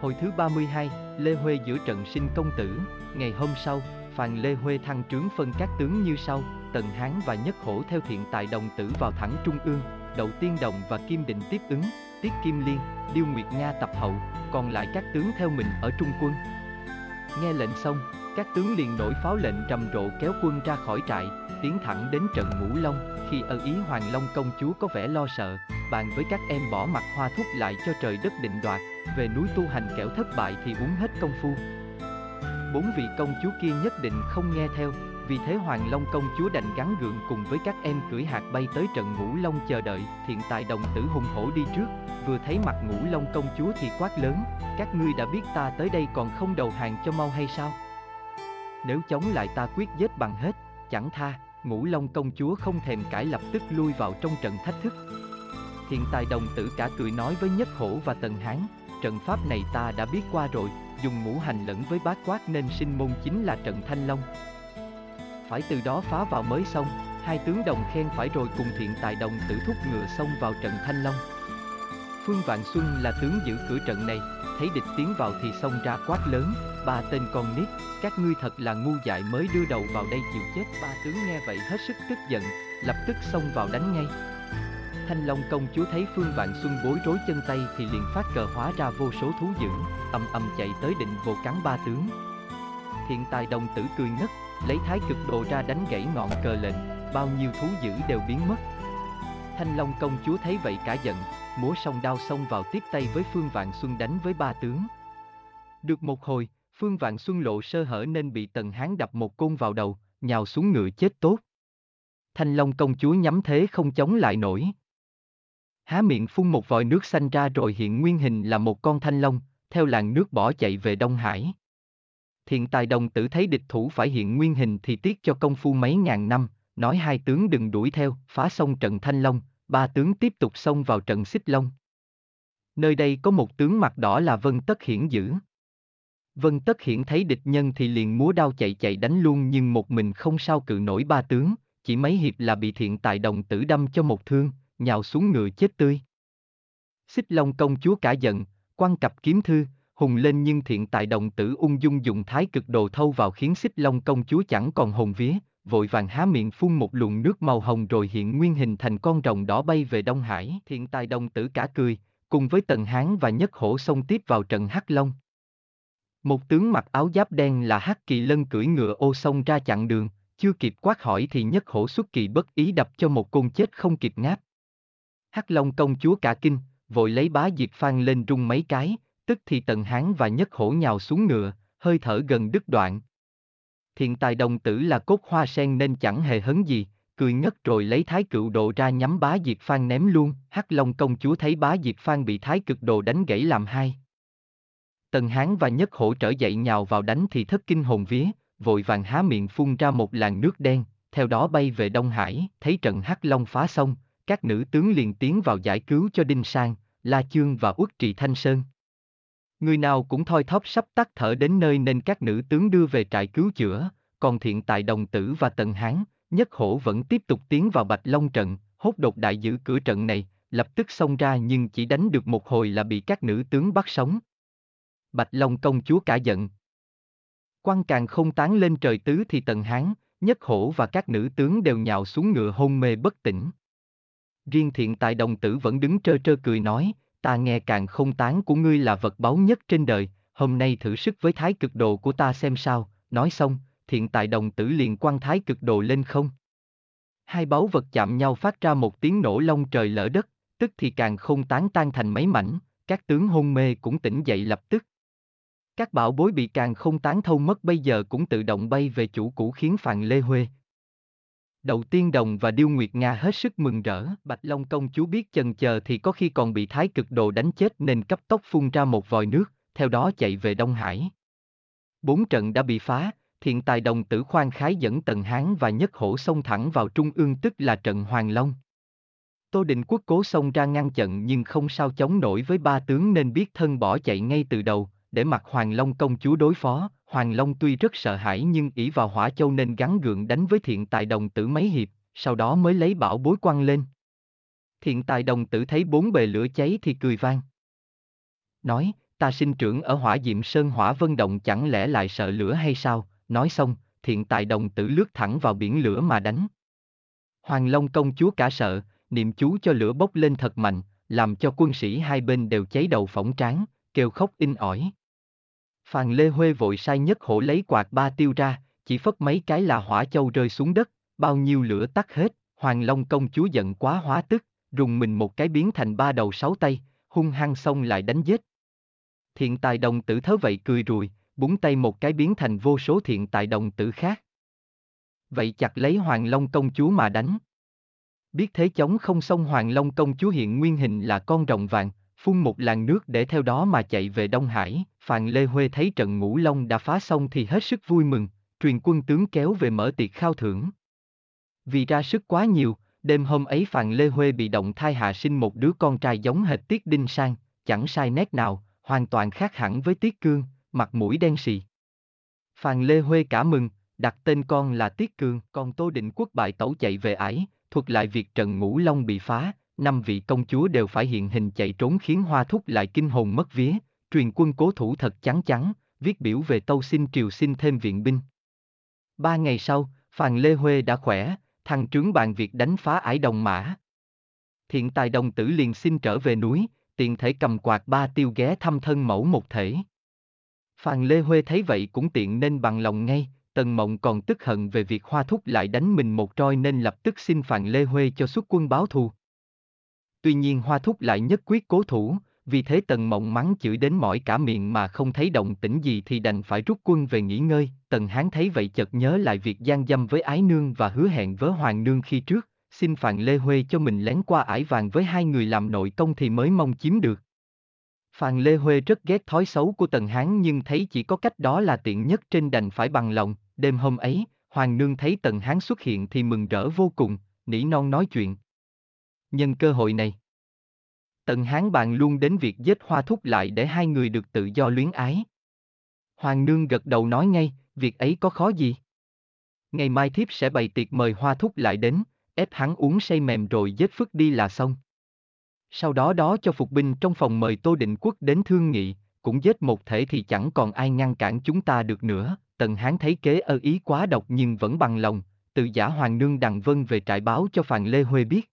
Hồi thứ 32, Lê Huê giữa trận sinh công tử, ngày hôm sau, Phàn Lê Huê thăng trướng phân các tướng như sau, Tần Hán và Nhất Hổ theo thiện tài đồng tử vào thẳng Trung ương, Đậu Tiên Đồng và Kim Định tiếp ứng, Tiết Kim Liên, Điêu Nguyệt Nga tập hậu, còn lại các tướng theo mình ở trung quân. Nghe lệnh xong, các tướng liền nổi pháo lệnh trầm rộ kéo quân ra khỏi trại, tiến thẳng đến trận Ngũ Long, khi ân ý Hoàng Long công chúa có vẻ lo sợ, bàn với các em bỏ mặt hoa thúc lại cho trời đất định đoạt, về núi tu hành kẻo thất bại thì uống hết công phu. Bốn vị công chúa kia nhất định không nghe theo, vì thế Hoàng Long công chúa đành gắn gượng cùng với các em cưỡi hạt bay tới trận Ngũ Long chờ đợi, thiện tại đồng tử hung hổ đi trước, vừa thấy mặt Ngũ Long công chúa thì quát lớn, các ngươi đã biết ta tới đây còn không đầu hàng cho mau hay sao? Nếu chống lại ta quyết giết bằng hết, chẳng tha, Ngũ Long công chúa không thèm cãi lập tức lui vào trong trận thách thức. thiên tài đồng tử cả cười nói với Nhất Hổ và Tần Hán, trận pháp này ta đã biết qua rồi, dùng ngũ hành lẫn với bát quát nên sinh môn chính là trận Thanh Long. Phải từ đó phá vào mới xong, hai tướng đồng khen phải rồi cùng thiện tài đồng tử thúc ngựa xông vào trận Thanh Long. Phương Vạn Xuân là tướng giữ cửa trận này, thấy địch tiến vào thì xông ra quát lớn, ba tên con nít, các ngươi thật là ngu dại mới đưa đầu vào đây chịu chết. Ba tướng nghe vậy hết sức tức giận, lập tức xông vào đánh ngay. Thanh Long công chúa thấy Phương Vạn Xuân bối rối chân tay thì liền phát cờ hóa ra vô số thú dữ, ầm ầm chạy tới định vô cắn ba tướng. Thiện tài đồng tử cười ngất, lấy thái cực đồ ra đánh gãy ngọn cờ lệnh, bao nhiêu thú dữ đều biến mất. Thanh Long công chúa thấy vậy cả giận, múa song đao xông vào tiếp tay với Phương Vạn Xuân đánh với ba tướng. Được một hồi, Phương Vạn Xuân lộ sơ hở nên bị Tần Hán đập một côn vào đầu, nhào xuống ngựa chết tốt. Thanh Long công chúa nhắm thế không chống lại nổi. Há miệng phun một vòi nước xanh ra rồi hiện nguyên hình là một con thanh long, theo làn nước bỏ chạy về Đông Hải. Thiện tài đồng tử thấy địch thủ phải hiện nguyên hình thì tiếc cho công phu mấy ngàn năm, nói hai tướng đừng đuổi theo, phá xong trận Thanh Long, ba tướng tiếp tục xông vào trận Xích Long. Nơi đây có một tướng mặt đỏ là Vân Tất Hiển giữ. Vân Tất Hiển thấy địch nhân thì liền múa đao chạy chạy đánh luôn nhưng một mình không sao cự nổi ba tướng, chỉ mấy hiệp là bị thiện tài đồng tử đâm cho một thương, nhào xuống ngựa chết tươi. Xích Long công chúa cả giận, quan cặp kiếm thư, hùng lên nhưng thiện tài đồng tử ung dung dùng thái cực đồ thâu vào khiến xích long công chúa chẳng còn hồn vía, vội vàng há miệng phun một luồng nước màu hồng rồi hiện nguyên hình thành con rồng đỏ bay về Đông Hải. Thiện tài đồng tử cả cười, cùng với Tần Hán và Nhất Hổ xông tiếp vào trận Hắc Long. Một tướng mặc áo giáp đen là Hắc Kỳ Lân cưỡi ngựa ô xông ra chặn đường, chưa kịp quát hỏi thì Nhất Hổ xuất kỳ bất ý đập cho một côn chết không kịp ngáp. Hắc Long công chúa cả kinh, vội lấy bá diệt phan lên rung mấy cái, tức thì Tần Hán và Nhất Hổ nhào xuống ngựa, hơi thở gần đứt đoạn. Thiện tài đồng tử là cốt hoa sen nên chẳng hề hấn gì, cười ngất rồi lấy thái cựu đồ ra nhắm bá diệt phan ném luôn, Hắc Long công chúa thấy bá diệt phan bị thái cực đồ đánh gãy làm hai. Tần Hán và Nhất Hổ trở dậy nhào vào đánh thì thất kinh hồn vía, vội vàng há miệng phun ra một làn nước đen, theo đó bay về Đông Hải, thấy trận Hắc Long phá xong, các nữ tướng liền tiến vào giải cứu cho Đinh Sang, La Chương và Uất Trị Thanh Sơn. Người nào cũng thoi thóp sắp tắt thở đến nơi nên các nữ tướng đưa về trại cứu chữa, còn thiện tại đồng tử và tần hán, nhất hổ vẫn tiếp tục tiến vào Bạch Long trận, hốt đột đại giữ cửa trận này, lập tức xông ra nhưng chỉ đánh được một hồi là bị các nữ tướng bắt sống. Bạch Long công chúa cả giận. Quan càng không tán lên trời tứ thì tần hán, nhất hổ và các nữ tướng đều nhào xuống ngựa hôn mê bất tỉnh. Riêng thiện tại đồng tử vẫn đứng trơ trơ cười nói, ta nghe càng không tán của ngươi là vật báu nhất trên đời, hôm nay thử sức với thái cực đồ của ta xem sao, nói xong, thiện tại đồng tử liền quăng thái cực đồ lên không. Hai báu vật chạm nhau phát ra một tiếng nổ long trời lỡ đất, tức thì càng không tán tan thành mấy mảnh, các tướng hôn mê cũng tỉnh dậy lập tức. Các bảo bối bị càng không tán thâu mất bây giờ cũng tự động bay về chủ cũ khiến Phàn Lê Huê, Đầu tiên đồng và Điêu Nguyệt Nga hết sức mừng rỡ, Bạch Long công chúa biết chần chờ thì có khi còn bị thái cực đồ đánh chết nên cấp tốc phun ra một vòi nước, theo đó chạy về Đông Hải. Bốn trận đã bị phá, thiện tài đồng tử khoan khái dẫn Tần Hán và Nhất Hổ xông thẳng vào trung ương tức là trận Hoàng Long. Tô Định Quốc cố xông ra ngăn chặn nhưng không sao chống nổi với ba tướng nên biết thân bỏ chạy ngay từ đầu, để mặc Hoàng Long công chúa đối phó, Hoàng Long tuy rất sợ hãi nhưng ỷ vào hỏa châu nên gắn gượng đánh với thiện tài đồng tử mấy hiệp, sau đó mới lấy bảo bối quăng lên. Thiện tài đồng tử thấy bốn bề lửa cháy thì cười vang. Nói, ta sinh trưởng ở hỏa diệm sơn hỏa vân động chẳng lẽ lại sợ lửa hay sao, nói xong, thiện tài đồng tử lướt thẳng vào biển lửa mà đánh. Hoàng Long công chúa cả sợ, niệm chú cho lửa bốc lên thật mạnh, làm cho quân sĩ hai bên đều cháy đầu phỏng tráng, kêu khóc in ỏi. Phàn Lê Huê vội sai nhất hổ lấy quạt ba tiêu ra, chỉ phất mấy cái là hỏa châu rơi xuống đất, bao nhiêu lửa tắt hết, Hoàng Long công chúa giận quá hóa tức, rùng mình một cái biến thành ba đầu sáu tay, hung hăng xông lại đánh giết. Thiện tài đồng tử thớ vậy cười rùi, búng tay một cái biến thành vô số thiện tài đồng tử khác. Vậy chặt lấy Hoàng Long công chúa mà đánh. Biết thế chống không xong Hoàng Long công chúa hiện nguyên hình là con rồng vàng, phun một làn nước để theo đó mà chạy về Đông Hải. Phàn Lê Huê thấy trận ngũ long đã phá xong thì hết sức vui mừng, truyền quân tướng kéo về mở tiệc khao thưởng. Vì ra sức quá nhiều, đêm hôm ấy Phàn Lê Huê bị động thai hạ sinh một đứa con trai giống hệt Tiết Đinh Sang, chẳng sai nét nào, hoàn toàn khác hẳn với Tiết Cương, mặt mũi đen sì. Phàn Lê Huê cả mừng, đặt tên con là Tiết Cương, còn Tô Định Quốc bại tẩu chạy về ải, thuật lại việc trận ngũ long bị phá, năm vị công chúa đều phải hiện hình chạy trốn khiến Hoa Thúc lại kinh hồn mất vía, truyền quân cố thủ thật chắn chắn, viết biểu về tâu xin triều xin thêm viện binh. Ba ngày sau, Phàn Lê Huê đã khỏe, thằng trướng bàn việc đánh phá ải đồng mã. Thiện tài đồng tử liền xin trở về núi, tiện thể cầm quạt ba tiêu ghé thăm thân mẫu một thể. Phàn Lê Huê thấy vậy cũng tiện nên bằng lòng ngay, Tần Mộng còn tức hận về việc Hoa Thúc lại đánh mình một roi nên lập tức xin Phàn Lê Huê cho xuất quân báo thù. Tuy nhiên Hoa Thúc lại nhất quyết cố thủ, vì thế Tần Mộng mắng chửi đến mỏi cả miệng mà không thấy động tĩnh gì thì đành phải rút quân về nghỉ ngơi, Tần Hán thấy vậy chợt nhớ lại việc gian dâm với ái nương và hứa hẹn với Hoàng nương khi trước, xin Phàn Lê Huê cho mình lén qua ải vàng với hai người làm nội công thì mới mong chiếm được. Phàn Lê Huê rất ghét thói xấu của Tần Hán nhưng thấy chỉ có cách đó là tiện nhất trên đành phải bằng lòng, đêm hôm ấy, Hoàng nương thấy Tần Hán xuất hiện thì mừng rỡ vô cùng, nỉ non nói chuyện. Nhân cơ hội này, Tần Hán bàn luôn đến việc giết Hoa Thúc lại để hai người được tự do luyến ái. Hoàng nương gật đầu nói ngay, việc ấy có khó gì? Ngày mai thiếp sẽ bày tiệc mời Hoa Thúc lại đến, ép hắn uống say mềm rồi giết phức đi là xong. Sau đó đó cho phục binh trong phòng mời Tô Định Quốc đến thương nghị, cũng giết một thể thì chẳng còn ai ngăn cản chúng ta được nữa. Tần Hán thấy kế ơ ý quá độc nhưng vẫn bằng lòng, tự giả Hoàng Nương Đằng Vân về trại báo cho Phàn Lê Huê biết.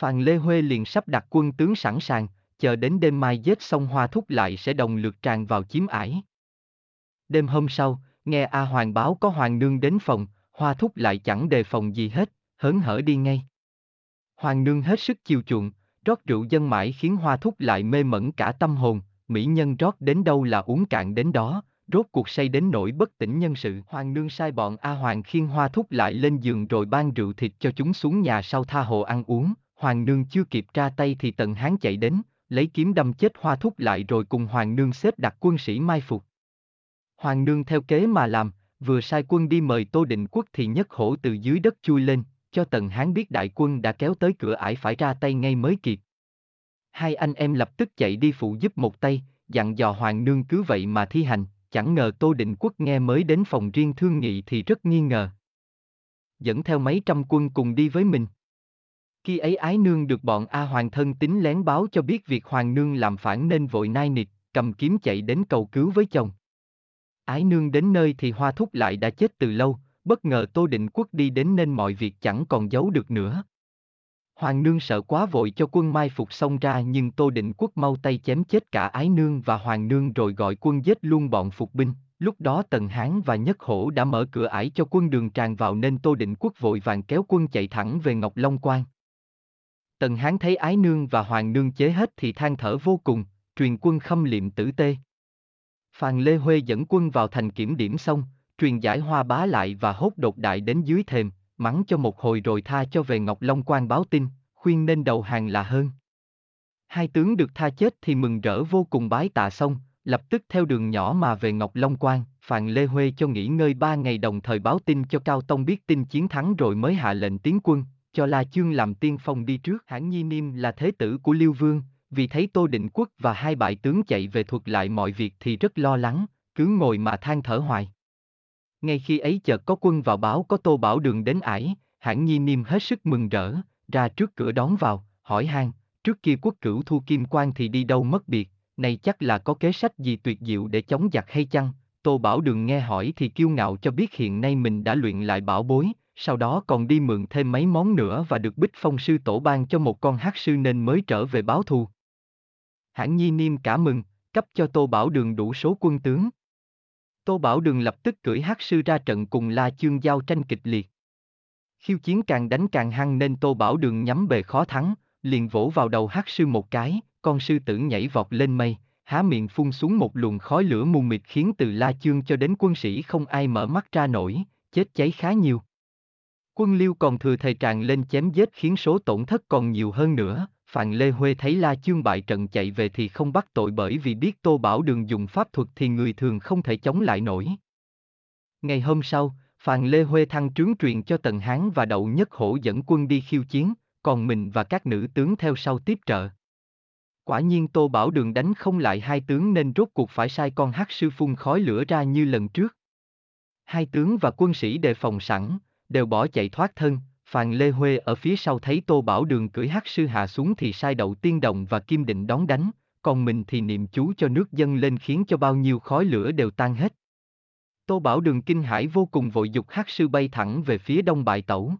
Phàn Lê Huê liền sắp đặt quân tướng sẵn sàng, chờ đến đêm mai giết xong hoa thúc lại sẽ đồng lượt tràn vào chiếm ải. Đêm hôm sau, nghe A Hoàng báo có Hoàng Nương đến phòng, hoa thúc lại chẳng đề phòng gì hết, hớn hở đi ngay. Hoàng Nương hết sức chiều chuộng, rót rượu dân mãi khiến hoa thúc lại mê mẩn cả tâm hồn, mỹ nhân rót đến đâu là uống cạn đến đó, rốt cuộc say đến nỗi bất tỉnh nhân sự. Hoàng Nương sai bọn A Hoàng khiêng hoa thúc lại lên giường rồi ban rượu thịt cho chúng xuống nhà sau tha hồ ăn uống, Hoàng Nương chưa kịp ra tay thì Tần Hán chạy đến, lấy kiếm đâm chết Hoa Thúc lại rồi cùng Hoàng Nương xếp đặt quân sĩ mai phục. Hoàng Nương theo kế mà làm, vừa sai quân đi mời Tô Định Quốc thì nhất hổ từ dưới đất chui lên, cho Tần Hán biết đại quân đã kéo tới cửa ải phải ra tay ngay mới kịp. Hai anh em lập tức chạy đi phụ giúp một tay, dặn dò Hoàng Nương cứ vậy mà thi hành, chẳng ngờ Tô Định Quốc nghe mới đến phòng riêng thương nghị thì rất nghi ngờ. Dẫn theo mấy trăm quân cùng đi với mình. Khi ấy ái nương được bọn A Hoàng thân tính lén báo cho biết việc Hoàng nương làm phản nên vội nai nịt, cầm kiếm chạy đến cầu cứu với chồng. Ái nương đến nơi thì Hoa Thúc lại đã chết từ lâu, bất ngờ Tô Định Quốc đi đến nên mọi việc chẳng còn giấu được nữa. Hoàng nương sợ quá vội cho quân mai phục xông ra nhưng Tô Định Quốc mau tay chém chết cả ái nương và hoàng nương rồi gọi quân giết luôn bọn phục binh. Lúc đó Tần Hán và Nhất Hổ đã mở cửa ải cho quân đường tràn vào nên Tô Định Quốc vội vàng kéo quân chạy thẳng về Ngọc Long Quan. Tần Hán thấy ái nương và hoàng nương chế hết thì than thở vô cùng, truyền quân khâm liệm tử tê. Phàn Lê Huê dẫn quân vào thành kiểm điểm xong, truyền giải hoa bá lại và hốt đột đại đến dưới thềm, mắng cho một hồi rồi tha cho về Ngọc Long quan báo tin, khuyên nên đầu hàng là hơn. Hai tướng được tha chết thì mừng rỡ vô cùng bái tạ xong, lập tức theo đường nhỏ mà về Ngọc Long quan, Phàn Lê Huê cho nghỉ ngơi ba ngày đồng thời báo tin cho Cao Tông biết tin chiến thắng rồi mới hạ lệnh tiến quân, cho La Chương làm tiên phong đi trước. Hãn Nhi Niêm là thế tử của Liêu Vương, vì thấy Tô Định Quốc và hai bại tướng chạy về thuật lại mọi việc thì rất lo lắng, cứ ngồi mà than thở hoài. Ngay khi ấy chợt có quân vào báo có Tô Bảo Đường đến ải, Hãn Nhi Niêm hết sức mừng rỡ, ra trước cửa đón vào, hỏi han, trước kia quốc cửu thu kim quan thì đi đâu mất biệt, này chắc là có kế sách gì tuyệt diệu để chống giặc hay chăng? Tô Bảo Đường nghe hỏi thì kiêu ngạo cho biết hiện nay mình đã luyện lại bảo bối, sau đó còn đi mượn thêm mấy món nữa và được bích phong sư tổ ban cho một con hát sư nên mới trở về báo thù. Hãng Nhi Niêm cả mừng, cấp cho Tô Bảo Đường đủ số quân tướng. Tô Bảo Đường lập tức cưỡi hát sư ra trận cùng La Chương giao tranh kịch liệt. Khiêu chiến càng đánh càng hăng nên Tô Bảo Đường nhắm bề khó thắng, liền vỗ vào đầu hát sư một cái, con sư tử nhảy vọt lên mây, há miệng phun xuống một luồng khói lửa mù mịt khiến từ La Chương cho đến quân sĩ không ai mở mắt ra nổi, chết cháy khá nhiều. Quân Liêu còn thừa thời tràn lên chém giết khiến số tổn thất còn nhiều hơn nữa, Phạn Lê Huê thấy La Chương bại trận chạy về thì không bắt tội bởi vì biết Tô Bảo Đường dùng pháp thuật thì người thường không thể chống lại nổi. Ngày hôm sau, Phạn Lê Huê thăng trướng truyền cho Tần Hán và Đậu Nhất Hổ dẫn quân đi khiêu chiến, còn mình và các nữ tướng theo sau tiếp trợ. Quả nhiên Tô Bảo Đường đánh không lại hai tướng nên rốt cuộc phải sai con hắc sư phun khói lửa ra như lần trước. Hai tướng và quân sĩ đề phòng sẵn, đều bỏ chạy thoát thân, Phàn Lê Huê ở phía sau thấy Tô Bảo Đường cưỡi hắc sư hạ xuống thì sai đậu tiên đồng và kim định đón đánh, còn mình thì niệm chú cho nước dân lên khiến cho bao nhiêu khói lửa đều tan hết. Tô Bảo Đường kinh hãi vô cùng vội dục hắc sư bay thẳng về phía đông bại tẩu.